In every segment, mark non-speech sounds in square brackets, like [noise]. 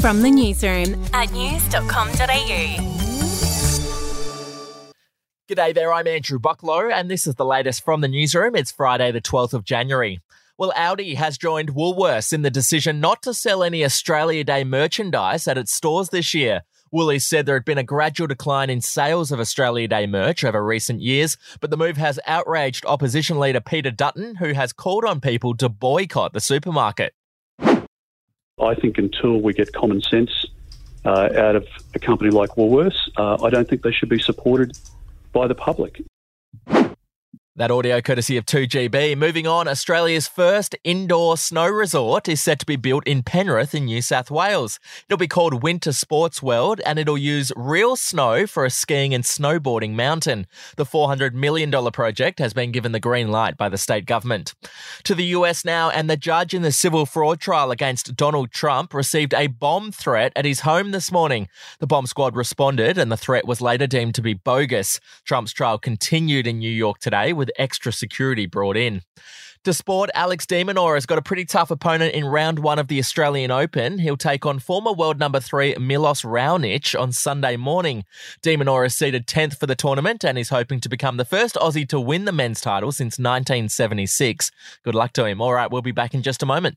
From the newsroom at news.com.au. G'day there, I'm Andrew Bucklow, and this is the latest from the newsroom. It's Friday, the 12th of January. Well, Aldi has joined Woolworths in the decision not to sell any Australia Day merchandise at its stores this year. Woolies said there had been a gradual decline in sales of Australia Day merch over recent years, but the move has outraged opposition leader Peter Dutton, who has called on people to boycott the supermarket. I think until we get common sense uh, out of a company like Woolworths, uh, I don't think they should be supported by the public. That audio courtesy of 2GB. Moving on, Australia's first indoor snow resort is set to be built in Penrith in New South Wales. It'll be called Winter Sports World and it'll use real snow for a skiing and snowboarding mountain. The $400 million project has been given the green light by the state government. To the US now, and the judge in the civil fraud trial against Donald Trump received a bomb threat at his home this morning. The bomb squad responded and the threat was later deemed to be bogus. Trump's trial continued in New York today with extra security brought in. To sport, Alex de Minaur has got a pretty tough opponent in round one of the Australian Open. He'll take on former world number three Milos Raonic on Sunday morning. de Minaur is seeded 10th for the tournament and is hoping to become the first Aussie to win the men's title since 1976. Good luck to him. All right, we'll be back in just a moment.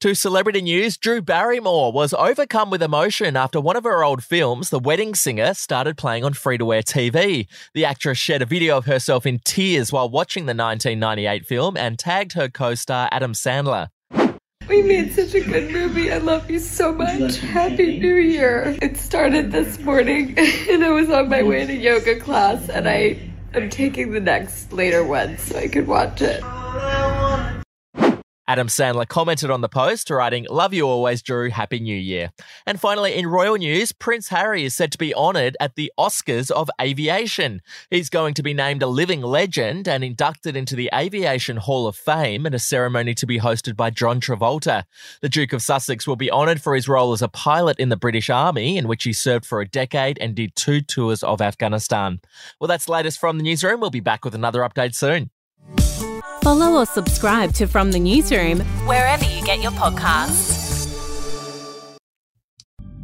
To celebrity news, Drew Barrymore was overcome with emotion after one of her old films, The Wedding Singer, started playing on free to air TV. The actress shared a video of herself in tears while watching the 1998 film and tagged her co star Adam Sandler. We made such a good movie. I love you so much. Happy New Year. It started this morning [laughs] and I was on my way to yoga class and I am taking the next later one so I could watch it. Adam Sandler commented on the post, writing, Love you always, Drew. Happy New Year. And finally, in royal news, Prince Harry is said to be honoured at the Oscars of Aviation. He's going to be named a living legend and inducted into the Aviation Hall of Fame at a ceremony to be hosted by John Travolta. The Duke of Sussex will be honoured for his role as a pilot in the British Army, in which he served for a decade and did two tours of Afghanistan. Well, that's latest from the newsroom. We'll be back with another update soon. Follow or subscribe to From the Newsroom wherever you get your podcasts.